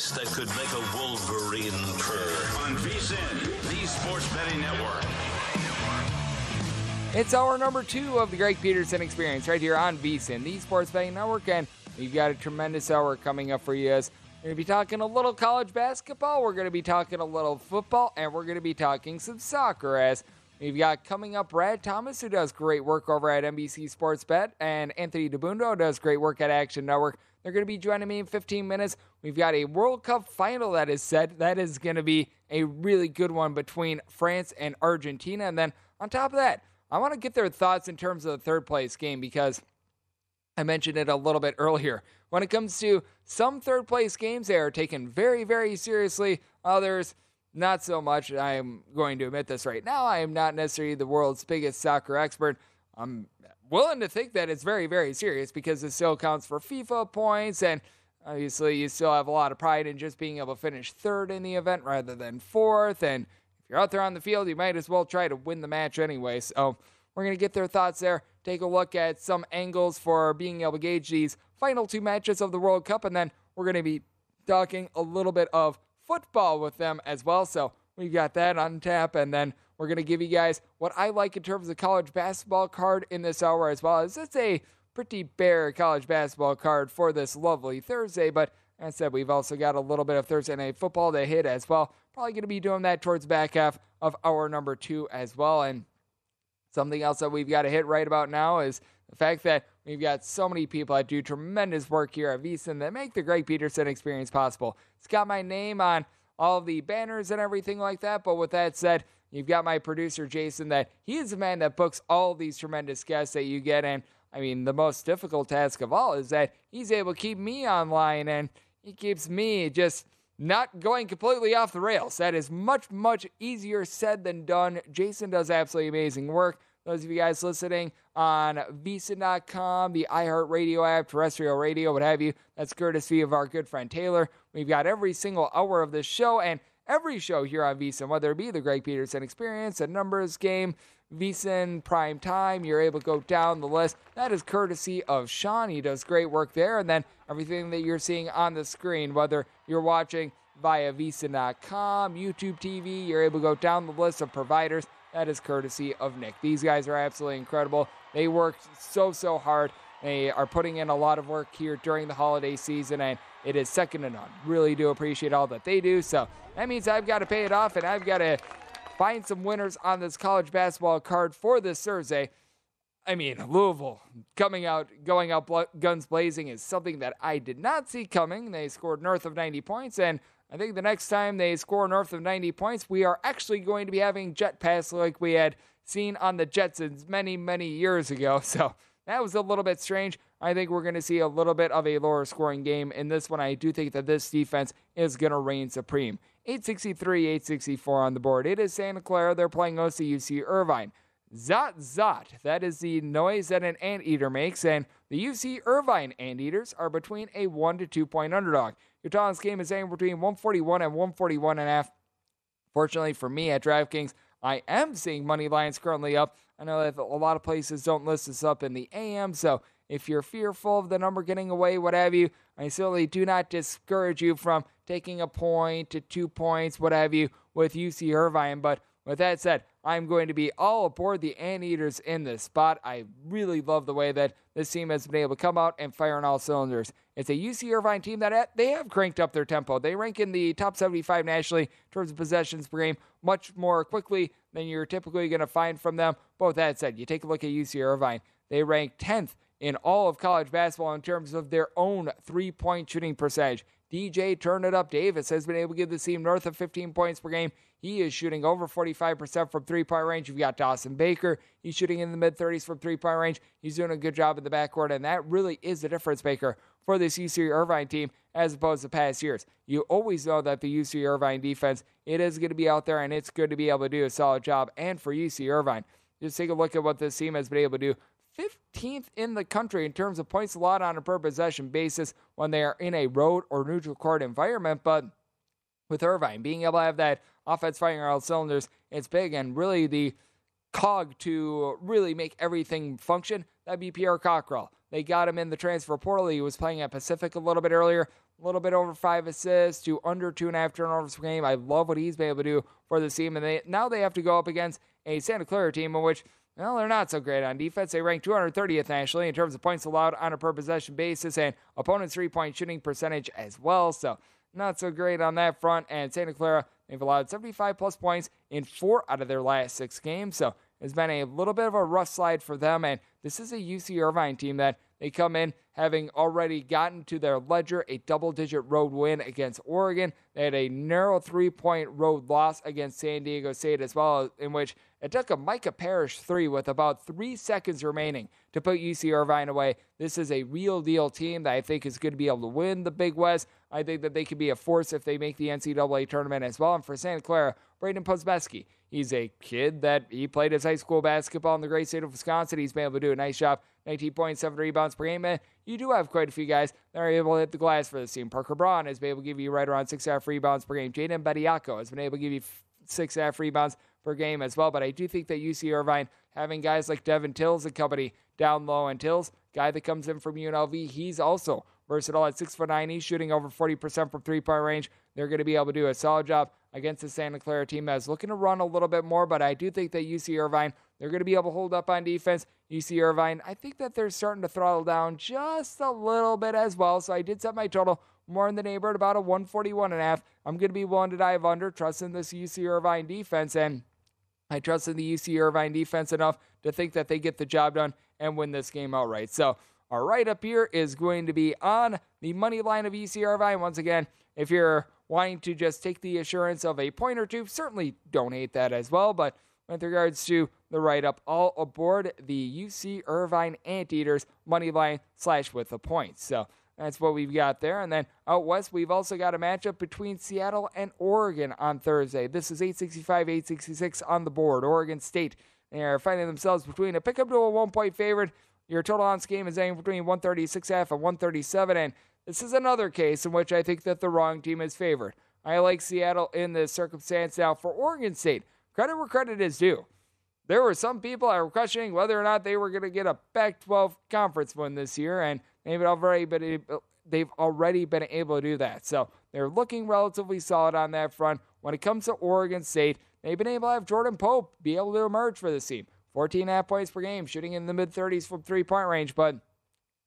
Voice that could make a wolverine purr. On VSIN, the Sports Betting Network. It's hour number two of the Greg Peterson Experience right here on VSIN, the Sports Betting Network, and we've got a tremendous hour coming up for you. As we're going to be talking a little college basketball, we're going to be talking a little football, and we're going to be talking some soccer. As we've got coming up Brad Thomas, who does great work over at NBC Sports Bet, and Anthony Dabbundo does great work at Action Network. They're going to be joining me in 15 minutes. We've got a World Cup final that is set. That is going to be a really good one between France and Argentina. And then on top of that, I want to get their thoughts in terms of the third place game because I mentioned it a little bit earlier. When it comes to some third place games, they are taken very, very seriously. Others, not so much. I am going to admit this right now. I am not necessarily the world's biggest soccer expert. I'm willing to think that it's very, very serious because it still counts for FIFA points. And obviously, you still have a lot of pride in just being able to finish third in the event rather than fourth. And if you're out there on the field, you might as well try to win the match anyway. So we're going to get their thoughts there, take a look at some angles for being able to gauge these final two matches of the World Cup, and then we're going to be talking a little bit of football with them as well. So we've got that on tap, and then we're going to give you guys what I like in terms of college basketball card in this hour as well. Is this a pretty bare college basketball card for this lovely Thursday, but as I said, we've also got a little bit of Thursday night football to hit as well. Probably going to be doing that towards back half of hour number two as well. And something else that we've got to hit right about now is the fact that we've got so many people that do tremendous work here at VSIN that make the Greg Peterson experience possible. It's got my name on all the banners and everything like that. But with that said, you've got my producer, Jason, that he is the man that books all these tremendous guests that you get. And I mean, the most difficult task of all is that he's able to keep me online and he keeps me just not going completely off the rails. That is much, much easier said than done. Jason does absolutely amazing work. Those of you guys listening on VSIN.com, the iHeartRadio app, terrestrial radio, what have you, that's courtesy of our good friend Taylor. We've got every single hour of this show and every show here on VSIN, whether it be the Greg Peterson Experience, a numbers game, VSIN Prime Time. You're able to go down the list. That is courtesy of Sean. He does great work there. And then everything that you're seeing on the screen, whether you're watching via VSIN.com, YouTube TV, you're able to go down the list of providers. That is courtesy of Nick. These guys are absolutely incredible. They work so, so hard. They are putting in a lot of work here during the holiday season, and it is second to none. Really do appreciate all that they do. So that means I've got to pay it off, and I've got to find some winners on this college basketball card for this Thursday. I mean, Louisville coming out, going out guns blazing is something that I did not see coming. They scored north of 90 points, and I think the next time they score north of 90 points, we are actually going to be having jet pass like we had seen on the Jetsons many, many years ago. So that was a little bit strange. I think we're going to see a little bit of a lower scoring game in this one. I do think that this defense is going to reign supreme. 863, 864 on the board. It is Santa Clara. They're playing OCUC Irvine. Zot zot. That is the noise that an anteater makes, and the UC Irvine anteaters are between a one to two point underdog. Your tallest game is anywhere between 141 and 141 and a half. Fortunately for me at DraftKings, I am seeing money lines currently up. I know that a lot of places don't list this up in the AM, so if you're fearful of the number getting away, what have you, I certainly do not discourage you from taking a point to two points, what have you, with UC Irvine. But with that said, I'm going to be all aboard the Anteaters in this spot. I really love the way that this team has been able to come out and fire on all cylinders. It's a UC Irvine team that eh, they have cranked up their tempo. They rank in the top 75 nationally in terms of possessions per game much more quickly than you're typically going to find from them. But with that said, you take a look at UC Irvine. They rank 10th in all of college basketball in terms of their own three point shooting percentage. DJ Turn It Up Davis has been able to give the team north of 15 points per game. He is shooting over 45% from three point range. You've got Dawson Baker. He's shooting in the mid 30s from three point range. He's doing a good job in the backcourt, and that really is the difference maker for this UC Irvine team as opposed to past years. You always know that the UC Irvine defense, it is going to be out there and it's good to be able to do a solid job. And for UC Irvine, just take a look at what this team has been able to do. 15th in the country in terms of points allowed on a per possession basis when they are in a road or neutral court environment. But with Irvine being able to have that offense firing all cylinders, it's big. And really, the cog to really make everything function, that'd be Pierre Crockrell. They got him in the transfer portal. He was playing at Pacific a little bit earlier, a little bit over five assists to under two and a half turnovers per game. I love what he's been able to do for the team. And they now they have to go up against a Santa Clara team in which well, they're not so great on defense. They rank 230th nationally in terms of points allowed on a per possession basis and opponent's three point shooting percentage as well. So, not so great on that front. And Santa Clara, they've allowed 75 plus points in four out of their last six games. So, it's been a little bit of a rough slide for them. And this is a UC Irvine team that they come in having already gotten to their ledger a double digit road win against Oregon. They had a narrow three point road loss against San Diego State as well, in which it took a Micah Parrish three with about three seconds remaining to put UC Irvine away. This is a real deal team that I think is going to be able to win the Big West. I think that they could be a force if they make the NCAA tournament as well. And for Santa Clara, Brandin Podziemski, he's a kid that he played his high school basketball in the great state of Wisconsin. He's been able to do a nice job 19.7 rebounds per game. And you do have quite a few guys that are able to hit the glass for this team. Parker Braun has been able to give you right around six half rebounds per game. Jaden Bediako has been able to give you six half rebounds per game as well. But I do think that UC Irvine having guys like Devin Tillis and company down low, and Tillis, guy that comes in from UNLV, he's also versatile at six foot nine. He's shooting over 40% from three point range. They're going to be able to do a solid job against the Santa Clara team that's looking to run a little bit more. But I do think that UC Irvine, they're going to be able to hold up on defense. UC Irvine, I think that they're starting to throttle down just a little bit as well. So I did set my total more in the neighborhood, about a 141 and a half. I'm going to be willing to dive under, trusting this UC Irvine defense. And I trust in the UC Irvine defense enough to think that they get the job done and win this game outright. So our right up here is going to be on the money line of UC Irvine. Once again, if you're wanting to just take the assurance of a point or two, certainly don't hate that as well. But with regards to the write up, all aboard the UC Irvine Anteaters money line slash with the points. So that's what we've got there. And then out west, we've also got a matchup between Seattle and Oregon on Thursday. This is 865, 866 on the board. Oregon State, they are finding themselves between a pickup to a one point favorite. Your total on game is anywhere between 136 half and 137. And this is another case in which I think that the wrong team is favored. I like Seattle in this circumstance. Now, for Oregon State, credit where credit is due. There were some people that were questioning whether or not they were going to get a Pac 12 conference win this year, and they've already been they've already been able to do that. So they're looking relatively solid on that front. When it comes to Oregon State, they've been able to have Jordan Pope be able to emerge for this team. 14 and a half points per game, shooting in the mid 30s from three point range, but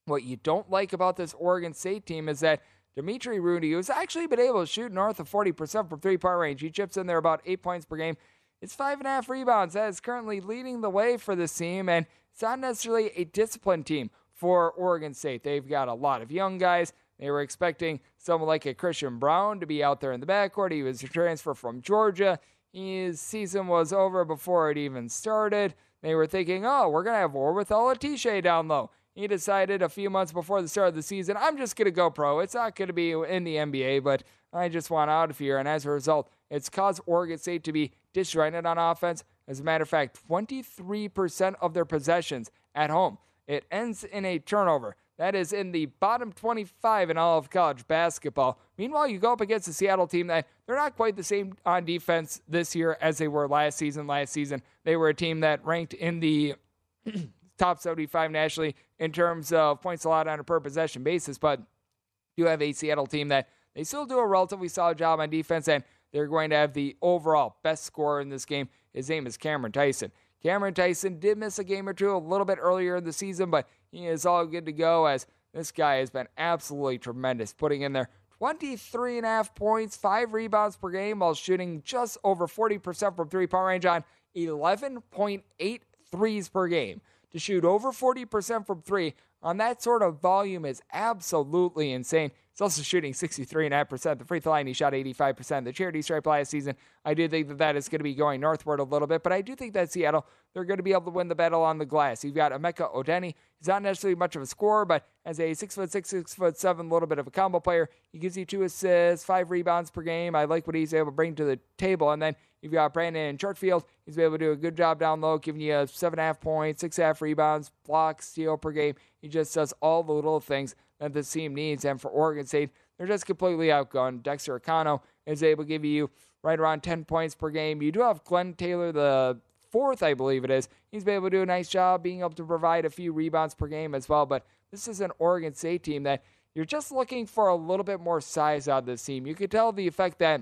what you don't like about this Oregon State team is that Dimitri Rudy, who's actually been able to shoot north of 40% from three point range, he chips in there about eight points per game. It's five and a half rebounds. That is currently leading the way for this team, and it's not necessarily a disciplined team for Oregon State. They've got a lot of young guys. They were expecting someone like a Christian Brown to be out there in the backcourt. He was a transfer from Georgia. His season was over before it even started. They were thinking, oh, we're going to have Warith Alatishe down low he decided a few months before the start of the season, I'm just going to go pro. It's not going to be in the NBA, but I just want out of here. And as a result, it's caused Oregon State to be disjointed on offense. As a matter of fact, 23% of their possessions at home, it ends in a turnover. That is in the bottom 25 in all of college basketball. Meanwhile, you go up against the Seattle team that they're not quite the same on defense this year as they were last season. Last season, they were a team that ranked in the top 75 nationally in terms of points allowed on a per possession basis, but you have a Seattle team that they still do a relatively solid job on defense, and they're going to have the overall best scorer in this game. His name is Cameron Tyson. Cameron Tyson did miss a game or two a little bit earlier in the season, but he is all good to go as this guy has been absolutely tremendous, putting in there 23 and a half points, five rebounds per game while shooting just over 40% from three point range on 11.8 threes per game. To shoot over 40% from three on that sort of volume is absolutely insane. He's also shooting 63.5%. The free throw line, he shot 85%. The charity stripe last season, I do think that that is going to be going northward a little bit, but I do think that Seattle, they're going to be able to win the battle on the glass. You've got Emeka Udenyi. He's not necessarily much of a scorer, but as a six foot six, six foot seven, little bit of a combo player, he gives you two assists, five rebounds per game. I like what he's able to bring to the table. And then you've got Brandton Chatfield. He's able to do a good job down low, giving you seven and a half points, six and a half rebounds, blocks, steal per game. He just does all the little things that the team needs. And for Oregon State, they're just completely outgunned. Dexter Akanno is able to give you right around 10 points per game. You do have Glenn Taylor, the fourth, I believe it is. He's been able to do a nice job being able to provide a few rebounds per game as well. But this is an Oregon State team that you're just looking for a little bit more size out of this team. You could tell the effect that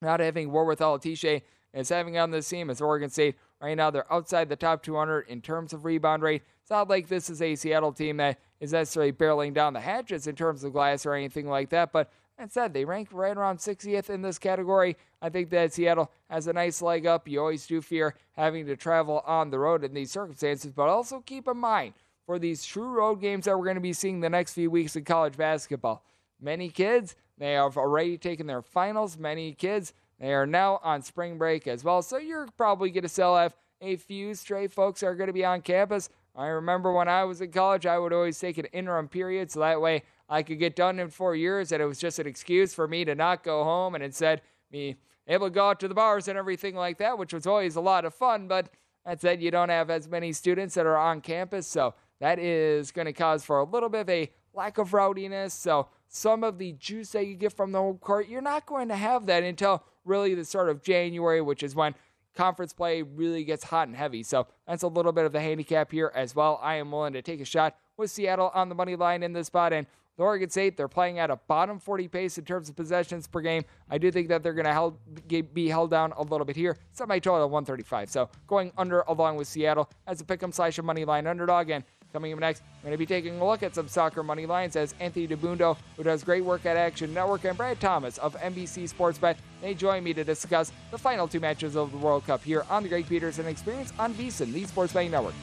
not having Warith Alatishe is having on this team as Oregon State right now they're outside the top 200 in terms of rebound rate. It's not like this is a Seattle team that is necessarily barreling down the hatches in terms of glass or anything like that. But that said, they rank right around 60th in this category. I think that Seattle has a nice leg up. You always do fear having to travel on the road in these circumstances, but also keep in mind for these true road games that we're going to be seeing the next few weeks in college basketball. Many kids, they have already taken their finals. Many kids, they are now on spring break as well. So you're probably going to still have a few stray folks are going to be on campus. I remember when I was in college, I would always take an interim period so that way I could get done in four years, and it was just an excuse for me to not go home, and instead be able to go out to the bars and everything like that, which was always a lot of fun. But that said, you don't have as many students that are on campus, so that is going to cause for a little bit of a lack of rowdiness. So some of the juice that you get from the home court, you're not going to have that until really the start of January, which is when conference play really gets hot and heavy. So that's a little bit of the handicap here as well. I am willing to take a shot with Seattle on the money line in this spot. And the Oregon State, they're playing at a bottom 40 pace in terms of possessions per game. I do think that they're going to be held down a little bit here. Set my total at 135. So going under along with Seattle as a pick 'em slash a money line underdog. And Coming up next, we're going to be taking a look at some soccer money lines as Anthony Dabbundo, who does great work at Action Network, and Brad Thomas of NBC Sports Bet. They join me to discuss the final two matches of the World Cup here on the Greg Peterson Experience on VSiN, the Sports Betting Network.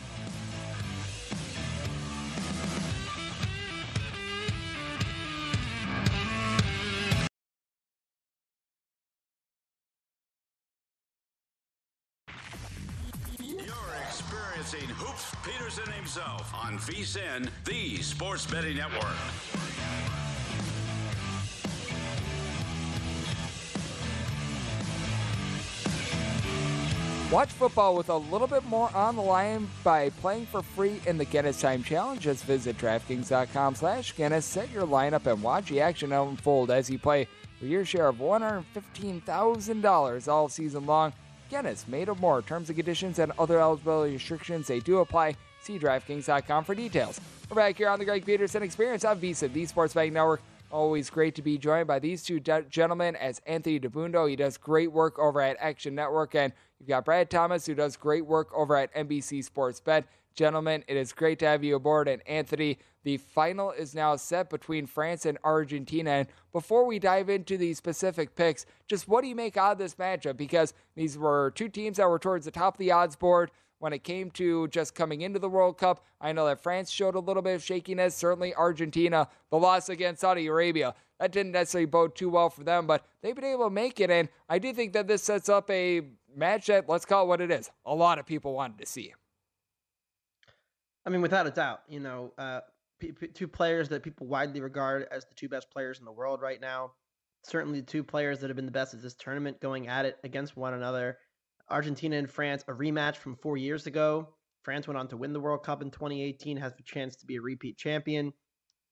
On VSiN, the Sports Betting Network. Watch football with a little bit more on the line by playing for free in the Guinness Time Challenge. Just visit DraftKings.com slash Guinness, set your lineup, and watch the action unfold as you play for your share of $115,000 all season long. Guinness, made of more. Terms and conditions and other eligibility restrictions, they do apply. See DraftKings.com for details. We're back here on the Greg Peterson Experience on VSiN, the Sports Betting Network. Always great to be joined by these two de- gentlemen as Anthony Dabbundo. He does great work over at Action Network. And you've got Brad Thomas, who does great work over at NBC Sports Bet. Gentlemen, it is great to have you aboard. And Anthony, the final is now set between France and Argentina. And before we dive into the specific picks, just what do you make out of this matchup? Because these were two teams that were towards the top of the odds board when it came to just coming into the World Cup. I know that France showed a little bit of shakiness. Certainly, Argentina, the loss against Saudi Arabia, that didn't necessarily bode too well for them, but they've been able to make it. And I do think that this sets up a match that, let's call it what it is, a lot of people wanted to see. I mean, without a doubt, you know, uh, p- p- two players that people widely regard as the two best players in the world right now. Certainly, two players that have been the best at this tournament, going at it against one another. Argentina and France, a rematch from four years ago. France went on to win the World Cup in 2018, has the chance to be a repeat champion.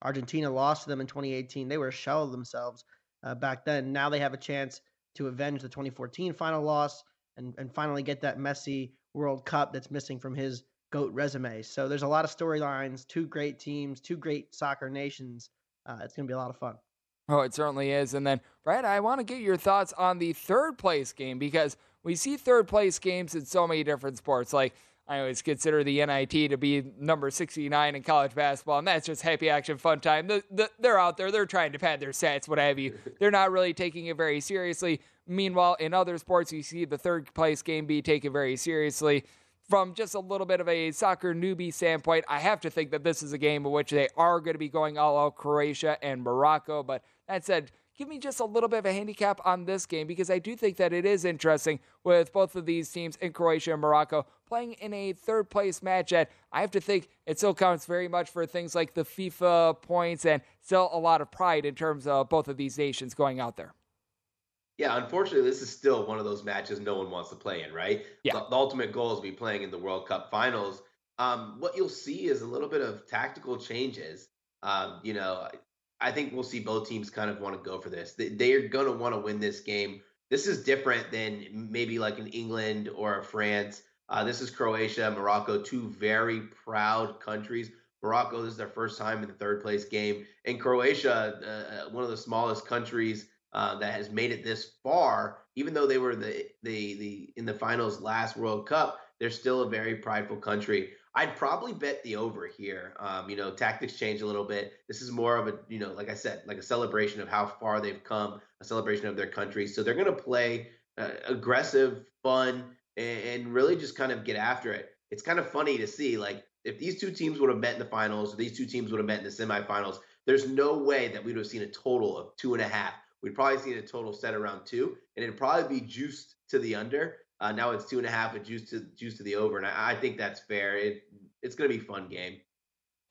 Argentina lost to them in 2018. They were a shell of themselves uh, back then. Now they have a chance to avenge the 2014 final loss and, and finally get that Messi World Cup that's missing from his GOAT resume. So there's a lot of storylines, two great teams, two great soccer nations. Uh, it's going to be a lot of fun. Oh, it certainly is. And then, Brad, I want to get your thoughts on the third place game because we see third place games in so many different sports. Like, I always consider the NIT to be number 69 in college basketball, and that's just happy action fun time. The, the, they're out there, they're trying to pad their stats, what have you. They're not really taking it very seriously. Meanwhile, in other sports, you see the third place game be taken very seriously from just a little bit of a soccer newbie standpoint, I have to think that this is a game in which they are going to be going all out Croatia and Morocco. But that said, give me just a little bit of a handicap on this game because I do think that it is interesting with both of these teams in Croatia and Morocco playing in a third place match at I have to think it still counts very much for things like the FIFA points and still a lot of pride in terms of both of these nations going out there. Yeah, unfortunately, this is still one of those matches no one wants to play in, right? Yeah. The, the ultimate goal is to be playing in the World Cup finals. Um, what you'll see is a little bit of tactical changes. Um, you know, I think we'll see both teams kind of want to go for this. They, are going to want to win this game. This is different than maybe like an England or France. Uh, this is Croatia, Morocco, two very proud countries. Morocco, this is their first time in the third place game. And Croatia, uh, uh one of the smallest countries uh, that has made it this far, even though they were the, the the in the finals last World Cup, they're still a very prideful country. I'd probably bet the over here. Um, you know, tactics change a little bit. This is more of a, you know, like I said, like a celebration of how far they've come, a celebration of their country. So they're going to play uh, aggressive, fun, and, and really just kind of get after it. It's kind of funny to see, like, if these two teams would have met in the finals, these two teams would have met in the semifinals, there's no way that we would have seen a total of two and a half. We'd probably seen a total set around two, and it'd probably be juiced to the under. Uh, now it's two and a half with juice to juice to the over, and I, I think that's fair. It it's going to be a fun game.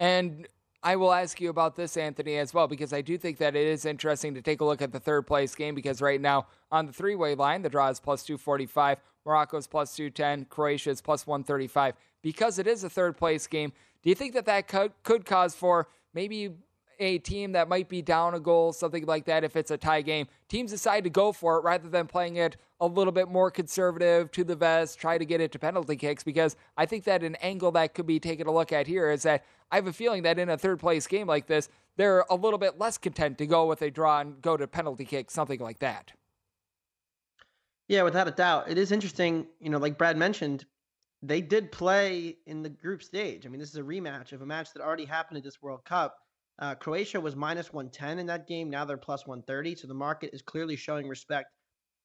And I will ask you about this, Anthony, as well, because I do think that it is interesting to take a look at the third place game. Because right now on the three way line, the draw is plus 245, Morocco's plus 210, Croatia's plus 135. Because it is a third place game, do you think that that could, could cause for maybe a team that might be down a goal, something like that, if it's a tie game, teams decide to go for it rather than playing it a little bit more conservative to the vest, try to get it to penalty kicks. Because I think that an angle that could be taken a look at here is that I have a feeling that in a third place game like this, they're a little bit less content to go with a draw and go to penalty kicks, something like that. Yeah, without a doubt. It is interesting, you know, like Brad mentioned, they did play in the group stage. I mean, this is a rematch of a match that already happened at this World Cup. Uh, Croatia was minus 110 in that game. Now they're plus 130. So the market is clearly showing respect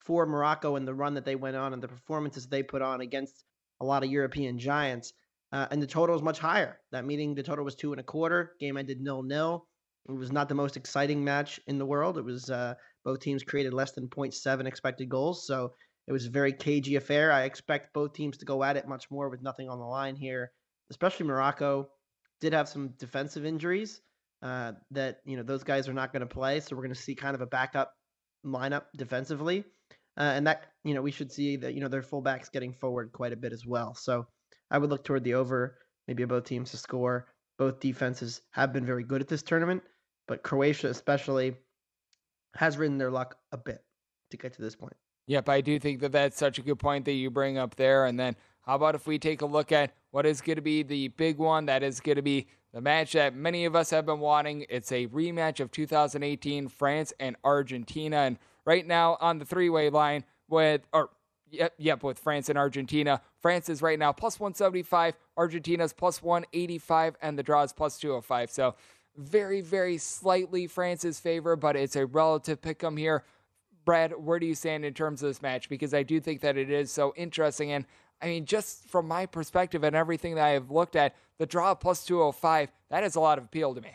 for Morocco and the run that they went on and the performances they put on against a lot of European giants. Uh, and the total is much higher. That meeting, the total was two and a quarter. Game ended nil nil. It was not the most exciting match in the world. It was uh, both teams created less than 0.7 expected goals. So it was a very cagey affair. I expect both teams to go at it much more with nothing on the line here, especially Morocco did have some defensive injuries uh, that you know those guys are not going to play. So we're going to see kind of a backup lineup defensively, uh, and that you know we should see that you know their fullbacks getting forward quite a bit as well. So I would look toward the over, maybe both teams to score. Both defenses have been very good at this tournament, but Croatia especially has ridden their luck a bit to get to this point. Yep, I do think that that's such a good point that you bring up there. And then how about if we take a look at what is going to be the big one? That is going to be the match that many of us have been wanting. It's a rematch of 2018 France and Argentina. And right now on the three way line with, or Yep, yep, with France and Argentina. France is right now plus 175, Argentina's plus 185, and the draw is plus 205. So very, very slightly France's favor, but it's a relative pick 'em here. Brad, where do you stand in terms of this match? Because I do think that it is so interesting. And I mean, just from my perspective and everything that I have looked at, the draw plus 205, that is a lot of appeal to me.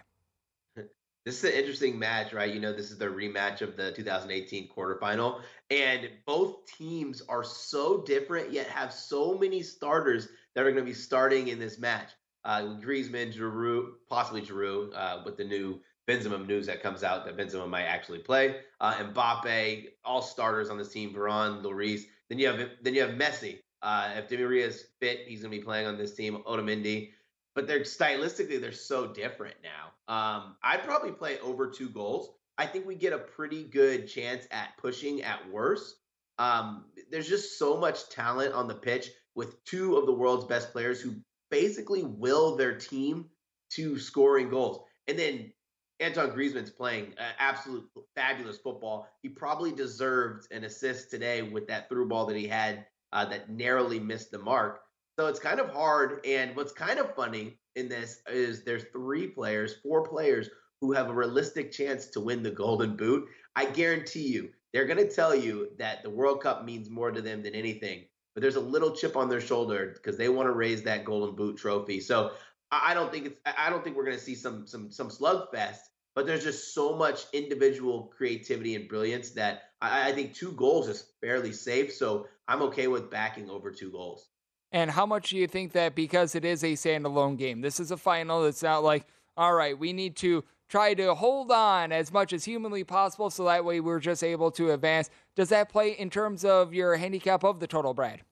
This is an interesting match, right? You know, this is the rematch of the 2018 quarterfinal, and both teams are so different yet have so many starters that are going to be starting in this match. Uh, Griezmann, Giroud, possibly Giroud, uh, with the new Benzema news that comes out that Benzema might actually play. Uh, Mbappe, all starters on this team. Varane, Lloris. Then you have then you have Messi, uh, if Di Maria is fit, he's going to be playing on this team. Otamendi, but they're stylistically they're so different now. Um, I'd probably play over two goals. I think we get a pretty good chance at pushing at worst. Um, there's just so much talent on the pitch with two of the world's best players who basically will their team to scoring goals. And then Anton Griezmann's playing uh, absolute fabulous football. He probably deserved an assist today with that through ball that he had uh, that narrowly missed the mark. So it's kind of hard. And what's kind of funny in this is there's three players, four players who have a realistic chance to win the Golden Boot. I guarantee you, they're going to tell you that the World Cup means more to them than anything. but there's a little chip on their shoulder because they want to raise that Golden Boot trophy. So I don't think it's I don't think we're going to see some some some slugfest, but there's just so much individual creativity and brilliance that I, I think two goals is fairly safe. So I'm okay with backing over two goals. And how much do you think that because it is a standalone game, this is a final, it's not like, all right, we need to try to hold on as much as humanly possible so that way we're just able to advance. Does that play in terms of your handicap of the total, Brad?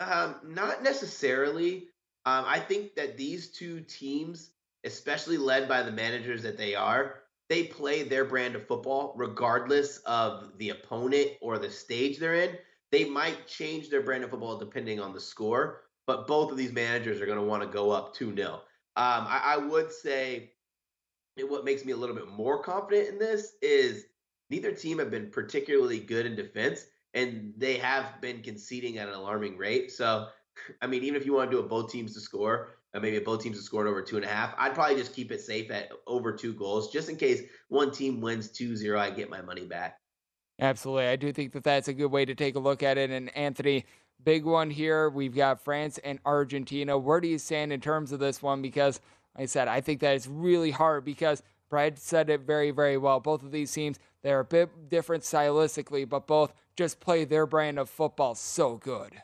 Um, not necessarily. Um, I think that these two teams, especially led by the managers that they are, they play their brand of football regardless of the opponent or the stage they're in. They might change their brand of football depending on the score, but both of these managers are going to want to go up 2 0. Um, I, I would say what makes me a little bit more confident in this is neither team have been particularly good in defense, and they have been conceding at an alarming rate. So, I mean, even if you want to do a both teams to score, maybe both teams have scored over two and a half, I'd probably just keep it safe at over two goals, just in case one team wins 2 0, I get my money back. Absolutely. I do think that that's a good way to take a look at it. And Anthony, big one here. We've got France and Argentina. Where do you stand in terms of this one? Because, like I said, I think that it's really hard because Brad said it very, very well. Both of these teams, they're a bit different stylistically, but both just play their brand of football so good.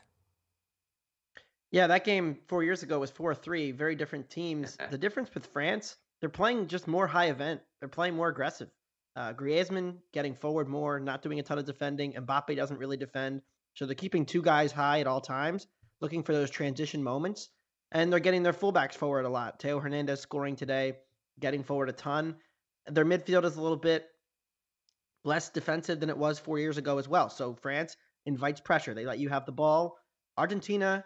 Yeah, that game four years ago was 4 3, very different teams. the difference with France, they're playing just more high event, they're playing more aggressive. Uh, Griezmann getting forward more, not doing a ton of defending. Mbappe doesn't really defend. So they're keeping two guys high at all times, looking for those transition moments. And they're getting their fullbacks forward a lot. Theo Hernandez scoring today, getting forward a ton. Their midfield is a little bit less defensive than it was four years ago as well. So France invites pressure. They let you have the ball. Argentina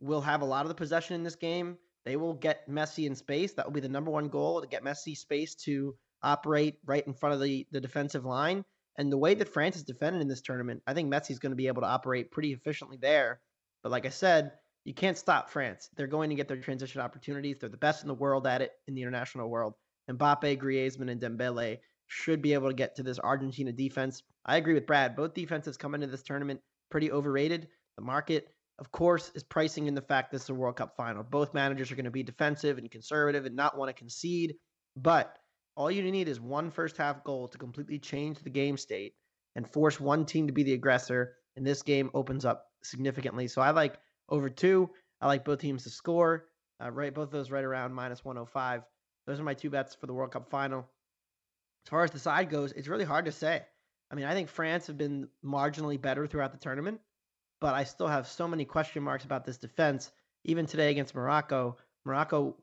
will have a lot of the possession in this game. They will get Messi in space. That will be the number one goal to get Messi space to operate right in front of the, the defensive line. And the way that France is defended in this tournament, I think Messi's going to be able to operate pretty efficiently there. But like I said, you can't stop France. They're going to get their transition opportunities. They're the best in the world at it in the international world. Mbappe, Griezmann, and Dembele should be able to get to this Argentina defense. I agree with Brad. Both defenses come into this tournament pretty overrated. The market, of course, is pricing in the fact this is a World Cup final. Both managers are going to be defensive and conservative and not want to concede. But all you need is one first half goal to completely change the game state and force one team to be the aggressor. And this game opens up significantly. So I like over two. I like both teams to score. Uh, right, both those right around minus 105. Those are my two bets for the World Cup final. As far as the side goes, it's really hard to say. I mean, I think France have been marginally better throughout the tournament, but I still have so many question marks about this defense. Even today against Morocco, Morocco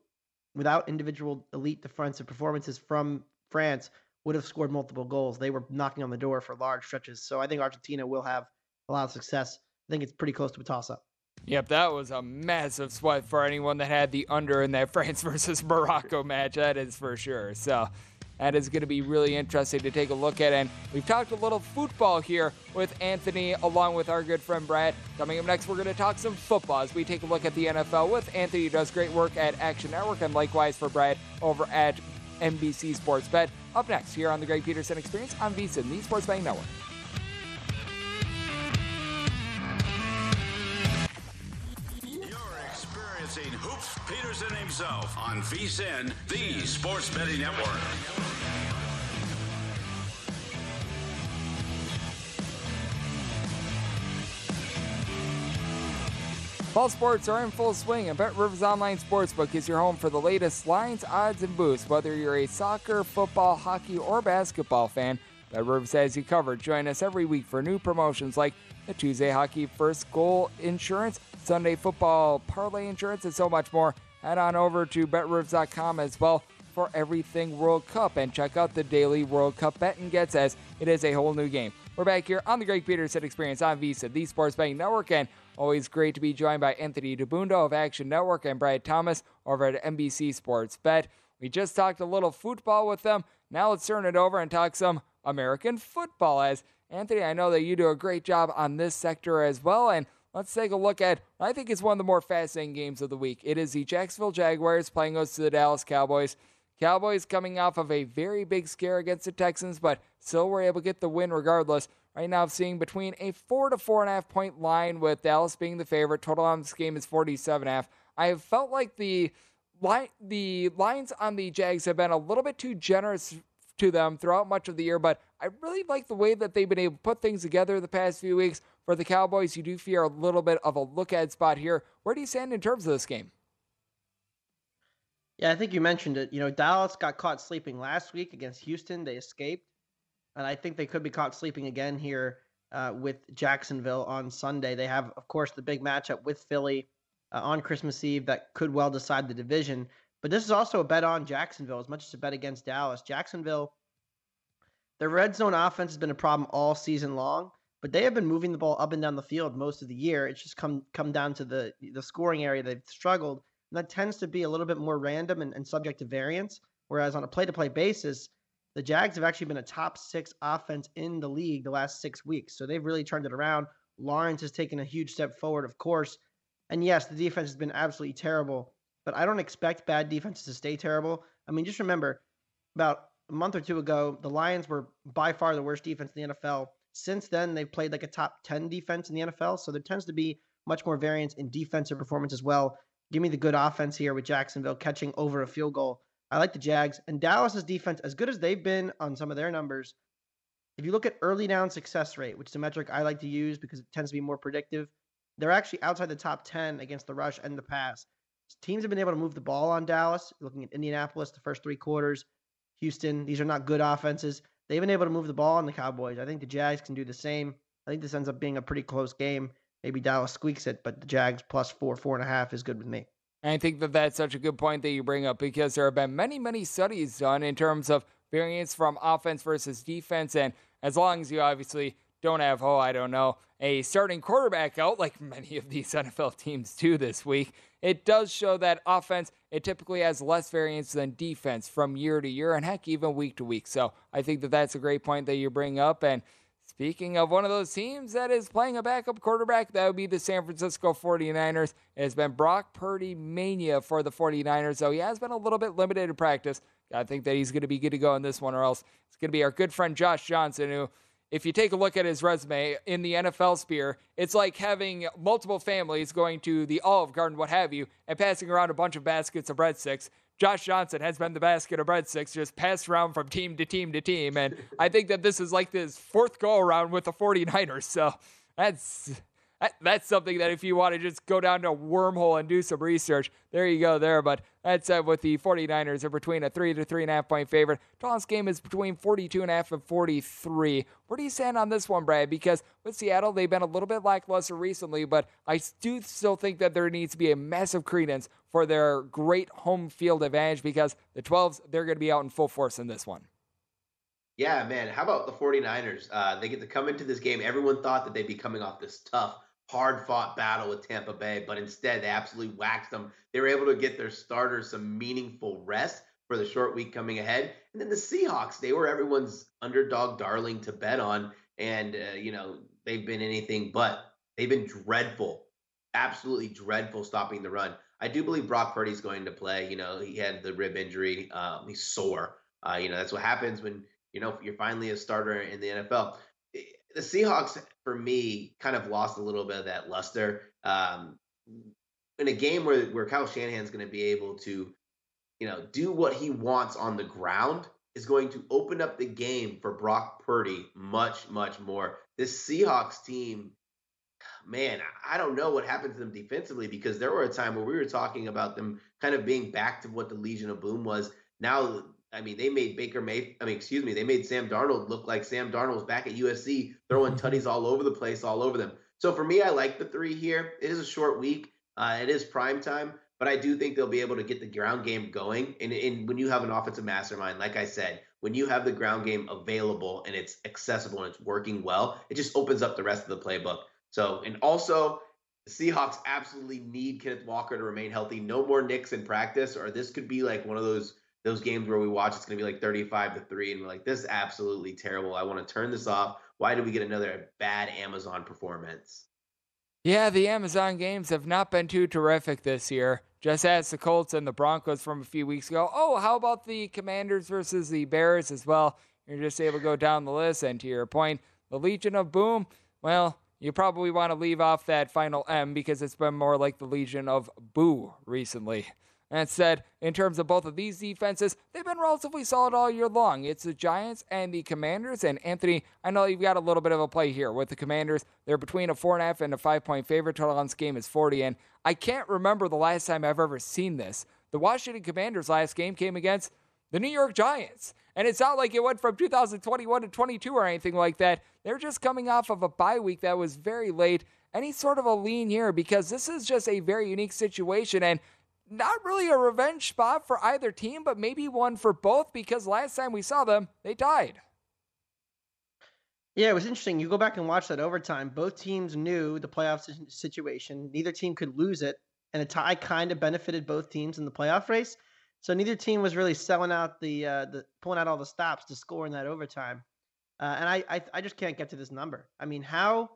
without individual elite defensive performances from France, would have scored multiple goals. They were knocking on the door for large stretches. So I think Argentina will have a lot of success. I think it's pretty close to a toss up. Yep, that was a massive sweat for anyone that had the under in that France versus Morocco match. That is for sure. So that is going to be really interesting to take a look at. And we've talked a little football here with Anthony, along with our good friend Brad. Coming up next, we're going to talk some football as we take a look at the NFL with Anthony, who does great work at Action Network, and likewise for Brad over at NBC Sports Bet. Up next, here on the Greg Peterson Experience on VSIN, the Sports Betting Network. Peterson himself on VSIN, the Sports Betting Network. Fall sports are in full swing, and Bet Rivers Online Sportsbook is your home for the latest lines, odds, and boosts. Whether you're a soccer, football, hockey, or basketball fan, Bet Rivers has you covered. Join us every week for new promotions like the Tuesday Hockey First Goal Insurance, Sunday Football Parlay Insurance, and so much more. Head on over to betrivers.com as well for everything World Cup and check out the daily World Cup bet and gets as it is a whole new game. We're back here on the Greg Peterson Experience on VSiN, the Sports Betting Network, and always great to be joined by Anthony Dabbundo of Action Network and Brad Thomas over at NBC Sports Bet. We just talked a little football with them. Now let's turn it over and talk some American football. As Anthony, I know that you do a great job on this sector as well, and let's take a look at I think it's one of the more fascinating games of the week. It is the Jacksonville Jaguars playing host to the Dallas Cowboys. Cowboys coming off of a very big scare against the Texans, but still were able to get the win regardless. right now seeing between a four to four and a half point line with Dallas being the favorite. Total on this game is 47 and a half. I have felt like the the lines on the Jags have been a little bit too generous to them throughout much of the year, but I really like the way that they've been able to put things together the past few weeks. For the Cowboys, you do fear a little bit of a look ahead spot here. Where do you stand in terms of this game? Yeah, I think you mentioned it. You know, Dallas got caught sleeping last week against Houston. They escaped. And I think they could be caught sleeping again here uh, with Jacksonville on Sunday. They have, of course, the big matchup with Philly uh, on Christmas Eve that could well decide the division. But this is also a bet on Jacksonville as much as a bet against Dallas. Jacksonville, their red zone offense has been a problem all season long, but they have been moving the ball up and down the field most of the year. It's just come come down to the the scoring area they've struggled. And that tends to be a little bit more random and, and subject to variance. Whereas on a play to play basis, the Jags have actually been a top six offense in the league the last six weeks. So they've really turned it around. Lawrence has taken a huge step forward, of course. And yes, the defense has been absolutely terrible, but I don't expect bad defenses to stay terrible. I mean, just remember about a month or two ago, the Lions were by far the worst defense in the NFL. Since then, they've played like a top 10 defense in the NFL. So there tends to be much more variance in defensive performance as well. Give me the good offense here with Jacksonville catching over a field goal. I like the Jags and Dallas's defense as good as they've been on some of their numbers. If you look at early down success rate, which is a metric I like to use because it tends to be more predictive, they're actually outside the top 10 against the rush and the pass. Teams have been able to move the ball on Dallas. Looking at Indianapolis, the first three quarters, Houston, these are not good offenses. They've been able to move the ball on the Cowboys. I think the Jags can do the same. I think this ends up being a pretty close game. Maybe Dallas squeaks it, but the Jags plus four, four and a half is good with me. I think that that's such a good point that you bring up because there have been many, many studies done in terms of variance from offense versus defense. And as long as you obviously don't have, oh, I don't know, a starting quarterback out like many of these NFL teams do this week, it does show that offense, it typically has less variance than defense from year to year and heck, even week to week. So I think that that's a great point that you bring up. And Speaking of one of those teams that is playing a backup quarterback, that would be the San Francisco 49ers. It has been Brock Purdy mania for the 49ers, though he has been a little bit limited in practice. I think that he's going to be good to go in this one, or else it's going to be our good friend Josh Johnson, who, if you take a look at his resume in the NFL sphere, it's like having multiple families going to the Olive Garden, what have you, and passing around a bunch of baskets of breadsticks. Josh Johnson has been the basket of breadsticks just passed around from team to team to team. And I think that this is like this fourth go around with the 49ers. So that's that's something that if you want to just go down to a wormhole and do some research, there you go there. But that's uh, with the 49ers are between a three to three and a half point favorite. Tallest game is between 42 and a half and 43. Where do you stand on this one, Brad? Because with Seattle, they've been a little bit lackluster recently, but I do still think that there needs to be a massive credence for their great home field advantage because the 12s, they're going to be out in full force in this one. Yeah, man. How about the 49ers? Uh, they get to come into this game. Everyone thought that they'd be coming off this tough hard fought battle with Tampa Bay, but instead they absolutely waxed them. They were able to get their starters some meaningful rest for the short week coming ahead. And then the Seahawks, they were everyone's underdog darling to bet on. And, uh, you know, they've been anything but. They've been dreadful, absolutely dreadful stopping the run. I do believe Brock Purdy's going to play. You know, he had the rib injury, um, he's sore. Uh, you know, that's what happens when, you know, you're finally a starter in the NFL the Seahawks, for me, kind of lost a little bit of that luster. Um, in a game where, where Kyle Shanahan's going to be able to, you know, do what he wants on the ground is going to open up the game for Brock Purdy much, much more. This Seahawks team, man, I don't know what happened to them defensively because there were a time where we were talking about them kind of being back to what the Legion of Boom was. Now I mean, they made Baker May. I mean, excuse me, they made Sam Darnold look like Sam Darnold was back at USC, throwing mm-hmm. tutties all over the place, all over them. So for me, I like the three here. It is a short week. Uh, it is prime time, but I do think they'll be able to get the ground game going. And, and when you have an offensive mastermind, like I said, when you have the ground game available and it's accessible and it's working well, it just opens up the rest of the playbook. So, and also, the Seahawks absolutely need Kenneth Walker to remain healthy. No more nicks in practice, or this could be like one of those those games where we watch it's going to be like 35 to 3 and we're like this is absolutely terrible. I want to turn this off. Why did we get another bad amazon performance? Yeah the amazon games have not been too terrific this year. Just as the colts and the broncos from a few weeks ago. Oh how about the commanders versus the bears as well? You're just able to go down the list and to your point The Legion of Boom, well, you probably want to leave off that final M because it's been more like the Legion of Boo recently. That said, in terms of both of these defenses, they've been relatively solid all year long. It's the Giants and the Commanders. And Anthony, I know you've got a little bit of a play here with the Commanders. They're between a four and a half and a five point favorite. Total on this game is 40. And I can't remember the last time I've ever seen this. The Washington Commanders' last game came against the New York Giants. And it's not like it went from 2021 to 22 or anything like that. They're just coming off of a bye week that was very late. Any sort of a lean here because this is just a very unique situation. And not really a revenge spot for either team, but maybe one for both because last time we saw them, they tied. Yeah, it was interesting. You go back and watch that overtime. Both teams knew the playoff situation. Neither team could lose it, and a tie kind of benefited both teams in the playoff race. So neither team was really selling out the uh, the pulling out all the stops to score in that overtime. Uh, and I, I I just can't get to this number. I mean, how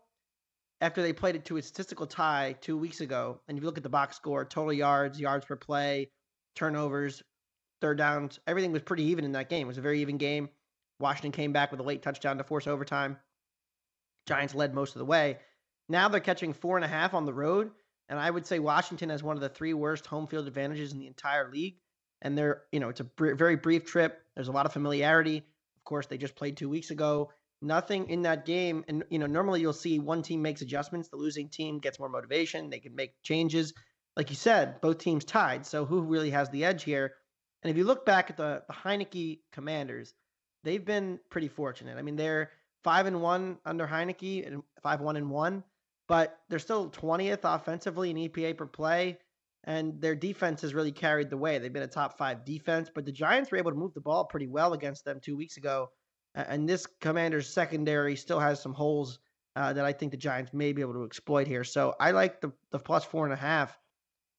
after they played it to a statistical tie two weeks ago, and if you look at the box score, total yards, yards per play, turnovers, third downs, everything was pretty even in that game. It was a very even game. Washington came back with a late touchdown to force overtime. Giants led most of the way. Now they're catching four and a half on the road, and I would say Washington has one of the three worst home field advantages in the entire league. And they're, you know, it's a br- very brief trip. There's a lot of familiarity. Of course, they just played two weeks ago nothing in that game. And you know, normally you'll see one team makes adjustments. The losing team gets more motivation. They can make changes. Like you said, both teams tied. So who really has the edge here? And if you look back at the the Heinicke Commanders, they've been pretty fortunate. I mean, they're five and one under Heinicke and five one and one, but they're still twentieth offensively in EPA per play. And their defense has really carried the way. They've been a top five defense, but the Giants were able to move the ball pretty well against them two weeks ago and this commander's secondary still has some holes uh, that I think the Giants may be able to exploit here. So I like the, the plus four and a half.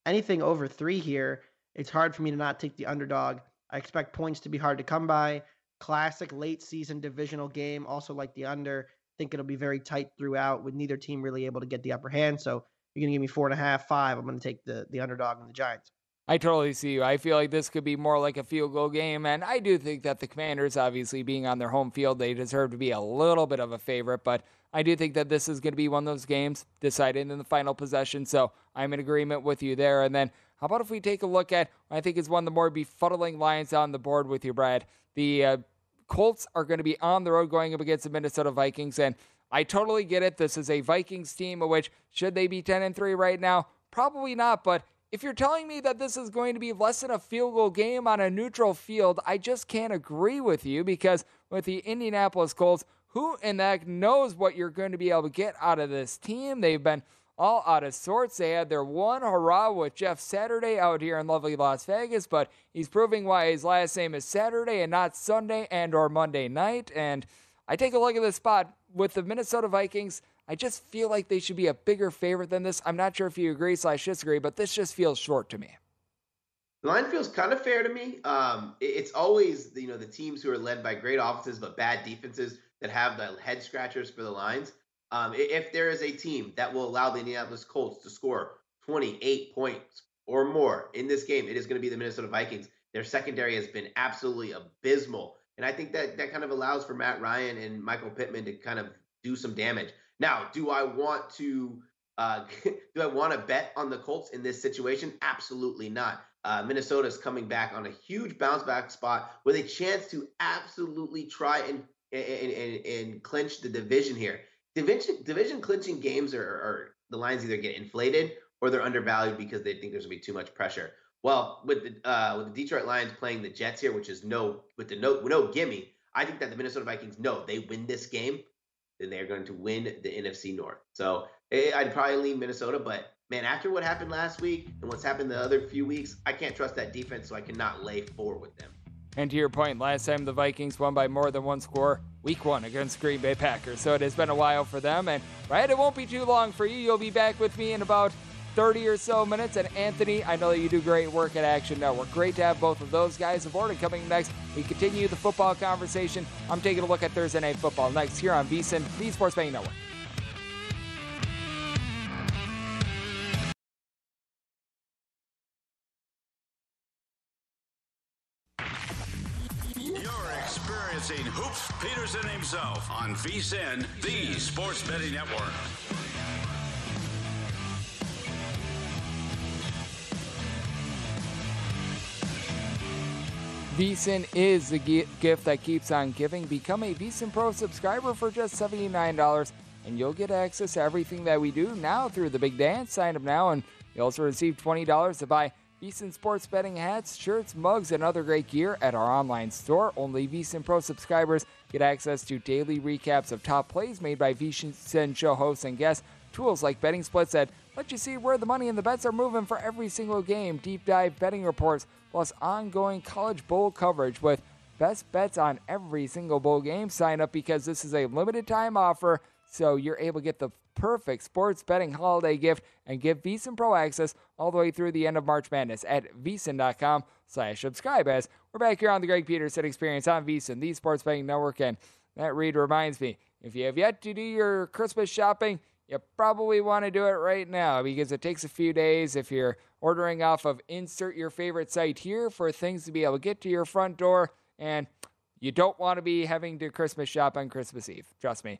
Anything over three here, it's hard for me to not take the underdog. I expect points to be hard to come by. Classic late season divisional game, also like the under. Think it'll be very tight throughout with neither team really able to get the upper hand. So you're to give me four and a half, five. I'm to take the, the underdog and the Giants. I totally see you. I feel like this could be more like a field goal game, and I do think that the Commanders, obviously being on their home field, they deserve to be a little bit of a favorite, but I do think that this is going to be one of those games decided in the final possession, so I'm in agreement with you there. And then how about if we take a look at I think is one of the more befuddling lines on the board with you, Brad? The uh, Colts are going to be on the road going up against the Minnesota Vikings, and I totally get it. This is a Vikings team, which should they be 10 and 3 right now? Probably not, but if you're telling me that this is going to be less than a field goal game on a neutral field, I just can't agree with you because with the Indianapolis Colts, who in the heck knows what you're going to be able to get out of this team? They've been all out of sorts. They had their one hurrah with Jeff Saturday out here in lovely Las Vegas, but he's proving why his last name is Saturday and not Sunday and or Monday night. And I take a look at this spot with the Minnesota Vikings. I just feel like they should be a bigger favorite than this. I'm not sure if you agree slash disagree, but this just feels short to me. The line feels kind of fair to me. Um, it's always you know the teams who are led by great offenses but bad defenses that have the head scratchers for the lines. Um, if there is a team that will allow the Indianapolis Colts to score 28 points or more in this game, it is going to be the Minnesota Vikings. Their secondary has been absolutely abysmal, and I think that that kind of allows for Matt Ryan and Michael Pittman to kind of do some damage. Now, do I want to uh, do I want to bet on the Colts in this situation? Absolutely not. Uh, Minnesota is coming back on a huge bounce back spot with a chance to absolutely try and and, and, and clinch the division here. Division division clinching games are, are the lines either get inflated or they're undervalued because they think there's gonna be too much pressure. Well, with the uh, with the Detroit Lions playing the Jets here, which is no with the no no gimme, I think that the Minnesota Vikings know they win this game they're going to win the NFC North. So eh, I'd probably lean Minnesota, but man, after what happened last week and what's happened the other few weeks, I can't trust that defense, so I cannot lay four with them. And to your point, last time the Vikings won by more than one score, week one against Green Bay Packers. So it has been a while for them. And right, it won't be too long for you. You'll be back with me in about 30 or so minutes. And Anthony, I know that you do great work at Action Network. Great to have both of those guys aboard. And coming next, we continue the football conversation. I'm taking a look at Thursday Night Football next here on VSIN, the Sports Betting Network. You're experiencing Hoops Peterson himself on VSIN, the Sports Betting Network. VSIN is the gift that keeps on giving. Become a VSIN Pro subscriber for just $79 and you'll get access to everything that we do now through the big dance. Sign up now and you also receive $20 to buy VSIN sports betting hats, shirts, mugs, and other great gear at our online store. Only VSIN Pro subscribers get access to daily recaps of top plays made by VSIN show hosts and guests, tools like betting splits that let you see where the money and the bets are moving for every single game, deep dive betting reports, plus ongoing college bowl coverage with best bets on every single bowl game. Sign up because this is a limited time offer, so you're able to get the perfect sports betting holiday gift and give VSIN Pro access all the way through the end of March Madness at VSIN.com slash subscribe. As we're back here on the Greg Peterson Experience on VSIN, the Sports Betting Network, and that read reminds me, if you have yet to do your Christmas shopping, you probably want to do it right now because it takes a few days if you're ordering off of insert your favorite site here for things to be able to get to your front door and you don't want to be having to Christmas shop on Christmas Eve. Trust me.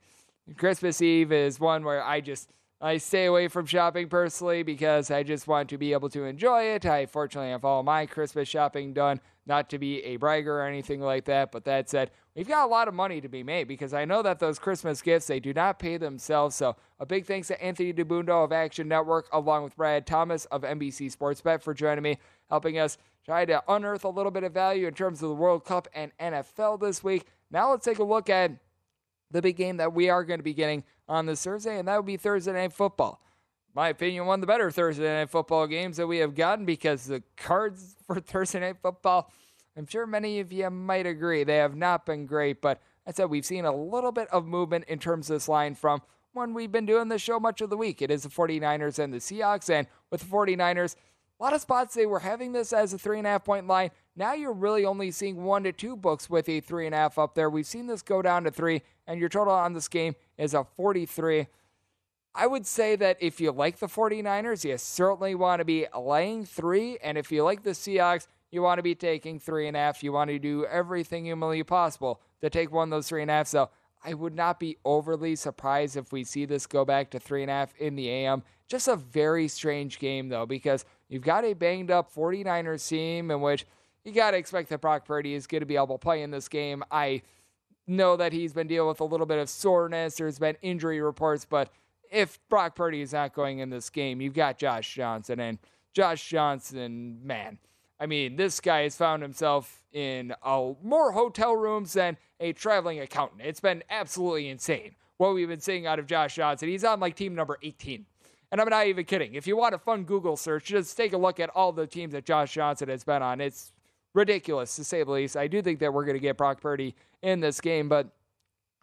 Christmas Eve is one where I just I stay away from shopping personally because I just want to be able to enjoy it. I fortunately have all my Christmas shopping done, not to be a bragger or anything like that. But that said, we've got a lot of money to be made because I know that those Christmas gifts they do not pay themselves. So a big thanks to Anthony Dabbundo of Action Network, along with Brad Thomas of NBC Sports Bet for joining me, helping us try to unearth a little bit of value in terms of the World Cup and NFL this week. Now let's take a look at the big game that we are going to be getting on this Thursday, and that would be Thursday Night Football. My opinion, one of the better Thursday Night Football games that we have gotten because the cards for Thursday Night Football, I'm sure many of you might agree, they have not been great, but I said we've seen a little bit of movement in terms of this line from when we've been doing this show much of the week. It is the 49ers and the Seahawks, and with the 49ers, a lot of spots they were having this as a three and a half point line. Now you're really only seeing one to two books with a three and a half up there. We've seen this go down to three, and your total on this game is a 43. I would say that if you like the 49ers, you certainly want to be laying three. And if you like the Seahawks, you want to be taking three and a half. You want to do everything humanly possible to take one of those three and a half. So I would not be overly surprised if we see this go back to three and a half in the AM. Just a very strange game, though, because You've got a banged up 49ers team in which you got to expect that Brock Purdy is going to be able to play in this game. I know that he's been dealing with a little bit of soreness. There's been injury reports, but if Brock Purdy is not going in this game, you've got Josh Johnson. And Josh Johnson, man, I mean, this guy has found himself in a, more hotel rooms than a traveling accountant. It's been absolutely insane what we've been seeing out of Josh Johnson. He's on like team number 18 and I'm not even kidding. If you want a fun Google search, just take a look at all the teams that Josh Johnson has been on. It's ridiculous to say the least. I do think that we're going to get Brock Purdy in this game, but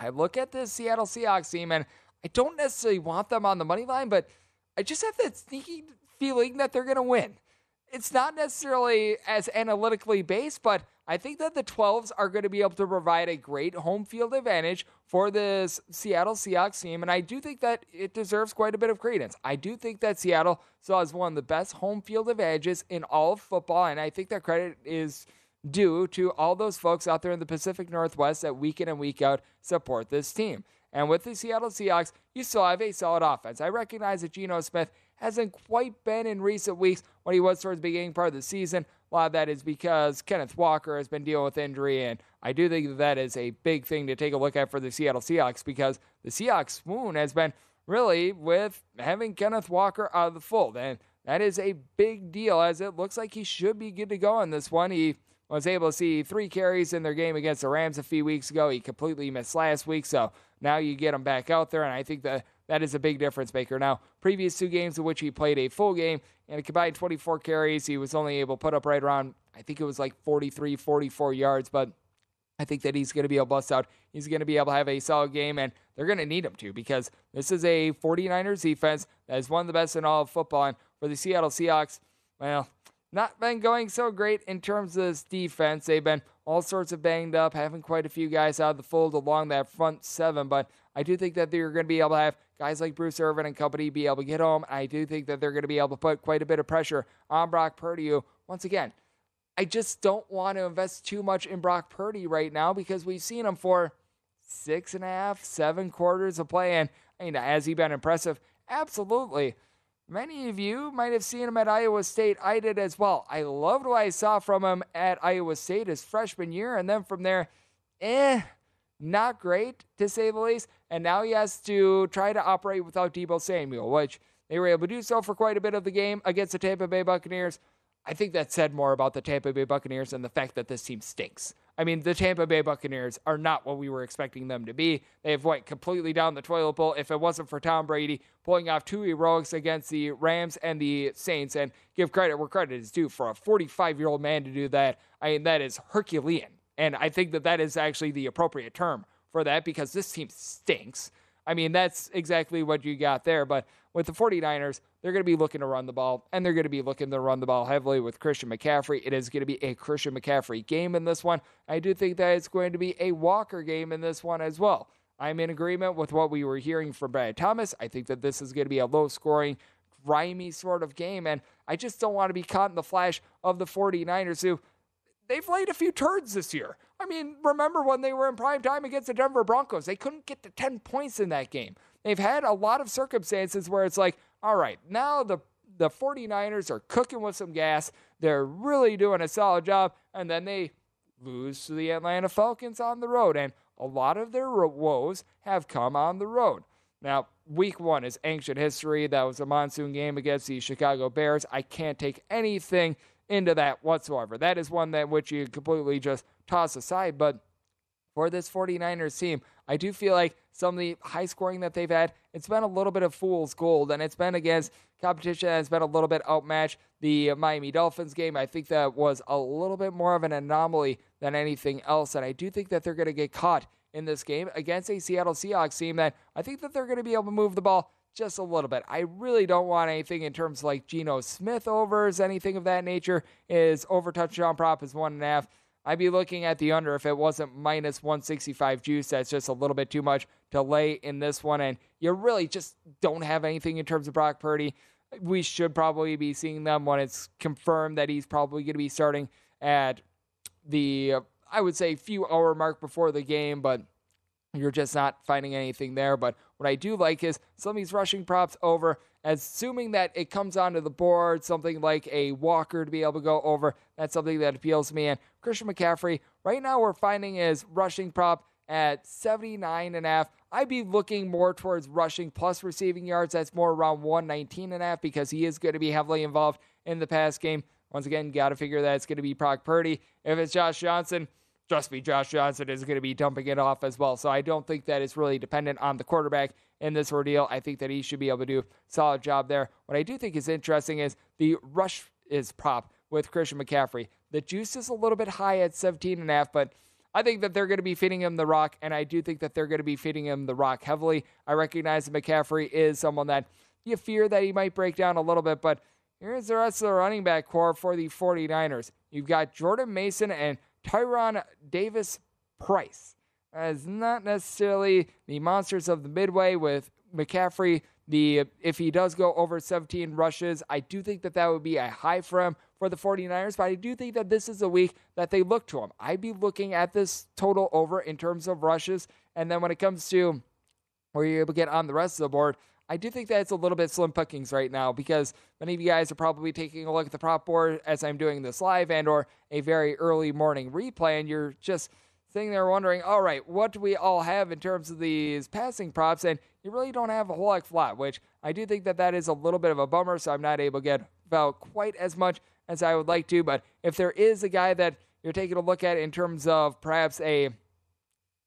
I look at the Seattle Seahawks team and I don't necessarily want them on the money line, but I just have that sneaky feeling that they're going to win. It's not necessarily as analytically based, but I think that the 12s are going to be able to provide a great home field advantage for this Seattle Seahawks team. And I do think that it deserves quite a bit of credence. I do think that Seattle still has one of the best home field advantages in all of football. And I think that credit is due to all those folks out there in the Pacific Northwest that week in and week out support this team. And with the Seattle Seahawks, you still have a solid offense. I recognize that Geno Smith hasn't quite been in recent weeks what he was towards the beginning part of the season. A lot of that is because Kenneth Walker has been dealing with injury, and I do think that, that is a big thing to take a look at for the Seattle Seahawks because the Seahawks swoon has been really with having Kenneth Walker out of the fold, and that is a big deal as it looks like he should be good to go on this one. He was able to see three carries in their game against the Rams a few weeks ago. He completely missed last week, so now you get him back out there, and I think that that is a big difference maker. Now, previous two games in which he played a full game and a combined 24 carries, he was only able to put up right around, I think it was like 43, 44 yards, but I think that he's going to be able to bust out. He's going to be able to have a solid game, and they're going to need him to because this is a 49ers defense that is one of the best in all of football. And for the Seattle Seahawks, well, not been going so great in terms of this defense. They've been all sorts of banged up, having quite a few guys out of the fold along that front seven, but I do think that they're going to be able to have guys like Bruce Irvin and company be able to get home. I do think that they're going to be able to put quite a bit of pressure on Brock Purdy. Once again, I just don't want to invest too much in Brock Purdy right now because we've seen him for six and a half, seven quarters of play. And I mean, has he been impressive? Absolutely. Many of you might have seen him at Iowa State. I did as well. I loved what I saw from him at Iowa State his freshman year. And then from there, eh, not great to say the least. And now he has to try to operate without Deebo Samuel, which they were able to do so for quite a bit of the game against the Tampa Bay Buccaneers. I think that said more about the Tampa Bay Buccaneers than the fact that this team stinks. I mean, the Tampa Bay Buccaneers are not what we were expecting them to be. They have went completely down the toilet bowl. If it wasn't for Tom Brady pulling off two heroics against the Rams and the Saints, and give credit where credit is due for a 45 year old man to do that, I mean, that is Herculean. And I think that that is actually the appropriate term for that because this team stinks. I mean, that's exactly what you got there. But with the 49ers, they're going to be looking to run the ball, and they're going to be looking to run the ball heavily with Christian McCaffrey. It is going to be a Christian McCaffrey game in this one. I do think that it's going to be a Walker game in this one as well. I'm in agreement with what we were hearing from Brad Thomas. I think that this is going to be a low scoring, grimy sort of game, and I just don't want to be caught in the flash of the 49ers who they've laid a few turds this year. I mean, remember when they were in prime time against the Denver Broncos? They couldn't get to 10 points in that game. They've had a lot of circumstances where it's like, all right, now the the 49ers are cooking with some gas. They're really doing a solid job. And then they lose to the Atlanta Falcons on the road. And a lot of their woes have come on the road. Now, week one is ancient history. That was a monsoon game against the Chicago Bears. I can't take anything into that whatsoever. That is one that which you completely just toss aside. But for this 49ers team, I do feel like some of the high scoring that they've had, it's been a little bit of fool's gold, and it's been against competition that's been a little bit outmatched. The Miami Dolphins game, I think that was a little bit more of an anomaly than anything else, and I do think that they're going to get caught in this game against a Seattle Seahawks team that I think that they're going to be able to move the ball just a little bit. I really don't want anything in terms like Geno Smith overs, anything of that nature. Is over touchdown prop is one and a half. I'd be looking at the under if it wasn't minus 165 juice. That's just a little bit too much to lay in this one. And you really just don't have anything in terms of Brock Purdy. We should probably be seeing them when it's confirmed that he's probably going to be starting at the, I would say, few hour mark before the game, but you're just not finding anything there. But what I do like is some of these rushing props over assuming that it comes onto the board, something like a Walker to be able to go over. That's something that appeals to me. And Christian McCaffrey, right now we're finding his rushing prop at 79 and a half. I'd be looking more towards rushing plus receiving yards. That's more around 119 and a half because he is going to be heavily involved in the pass game. Once again, got to figure that it's going to be Brock Purdy. If it's Josh Johnson, trust me, Josh Johnson is going to be dumping it off as well. So I don't think that is really dependent on the quarterback in this ordeal. I think that he should be able to do a solid job there. What I do think is interesting is the rush is prop with Christian McCaffrey. The juice is a little bit high at 17 and a half, but I think that they're going to be feeding him the rock, and I do think that they're going to be feeding him the rock heavily. I recognize that McCaffrey is someone that you fear that he might break down a little bit, but here's the rest of the running back core for the 49ers. You've got Jordan Mason and Tyron Davis Price uh, as not necessarily the monsters of the midway with McCaffrey. The if he does go over 17 rushes, I do think that that would be a high for him for the 49ers, but I do think that this is a week that they look to him. I'd be looking at this total over in terms of rushes, and then when it comes to where you're able to get on the rest of the board, I do think that it's a little bit slim pickings right now because many of you guys are probably taking a look at the prop board as I'm doing this live and or a very early morning replay, and you're just – sitting there wondering, all right, what do we all have in terms of these passing props? And you really don't have a whole lot flat, which I do think that that is a little bit of a bummer. So I'm not able to get about quite as much as I would like to. But if there is a guy that you're taking a look at in terms of perhaps a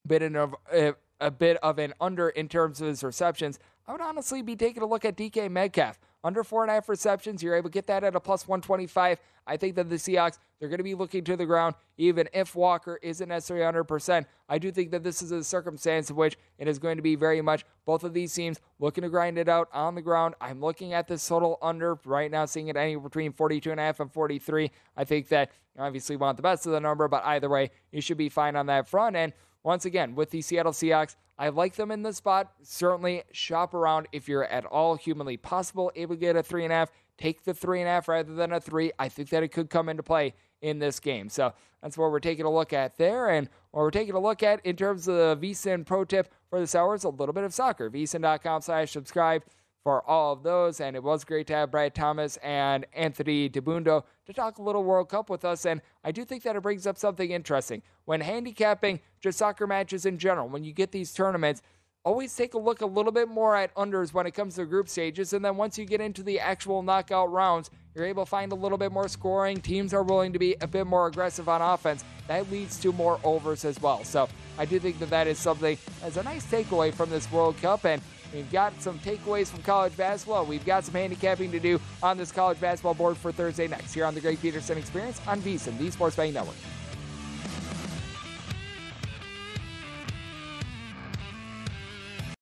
bit of a, a bit of an under in terms of his receptions, I would honestly be taking a look at DK Metcalf under four and a half receptions. You're able to get that at a plus 125. I think that the Seahawks, they're going to be looking to the ground, even if Walker isn't necessarily 100%. I do think that this is a circumstance in which it is going to be very much both of these teams looking to grind it out on the ground. I'm looking at this total under right now, seeing it anywhere between 42 and a half and 43. I think that obviously want the best of the number, but either way, you should be fine on that front. And once again, with the Seattle Seahawks, I like them in this spot. Certainly shop around if you're at all humanly possible, able to get a three and a half. Take the three and a half rather than a three. I think that it could come into play in this game. So that's what we're taking a look at there. And what we're taking a look at in terms of the VSIN pro tip for this hour is a little bit of soccer. VSIN.com slash subscribe for all of those. And it was great to have Brad Thomas and Anthony Dabbundo to talk a little World Cup with us. And I do think that it brings up something interesting. When handicapping just soccer matches in general, when you get these tournaments, always take a look a little bit more at unders when it comes to group stages. And then once you get into the actual knockout rounds, you're able to find a little bit more scoring. Teams are willing to be a bit more aggressive on offense. That leads to more overs as well. So I do think that that is something as a nice takeaway from this World Cup. And we've got some takeaways from college basketball. We've got some handicapping to do on this college basketball board for Thursday next here on the Greg Peterson Experience on VSIN, the Sports Betting Network.